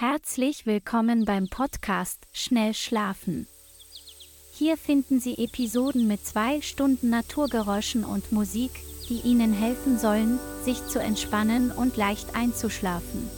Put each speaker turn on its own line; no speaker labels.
Herzlich willkommen beim Podcast Schnell Schlafen. Hier finden Sie Episoden mit zwei Stunden Naturgeräuschen und Musik, die Ihnen helfen sollen, sich zu entspannen und leicht einzuschlafen.